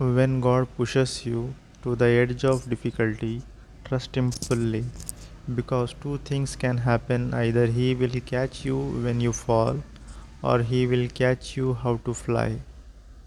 When God pushes you to the edge of difficulty, trust Him fully. Because two things can happen either He will catch you when you fall, or He will catch you how to fly.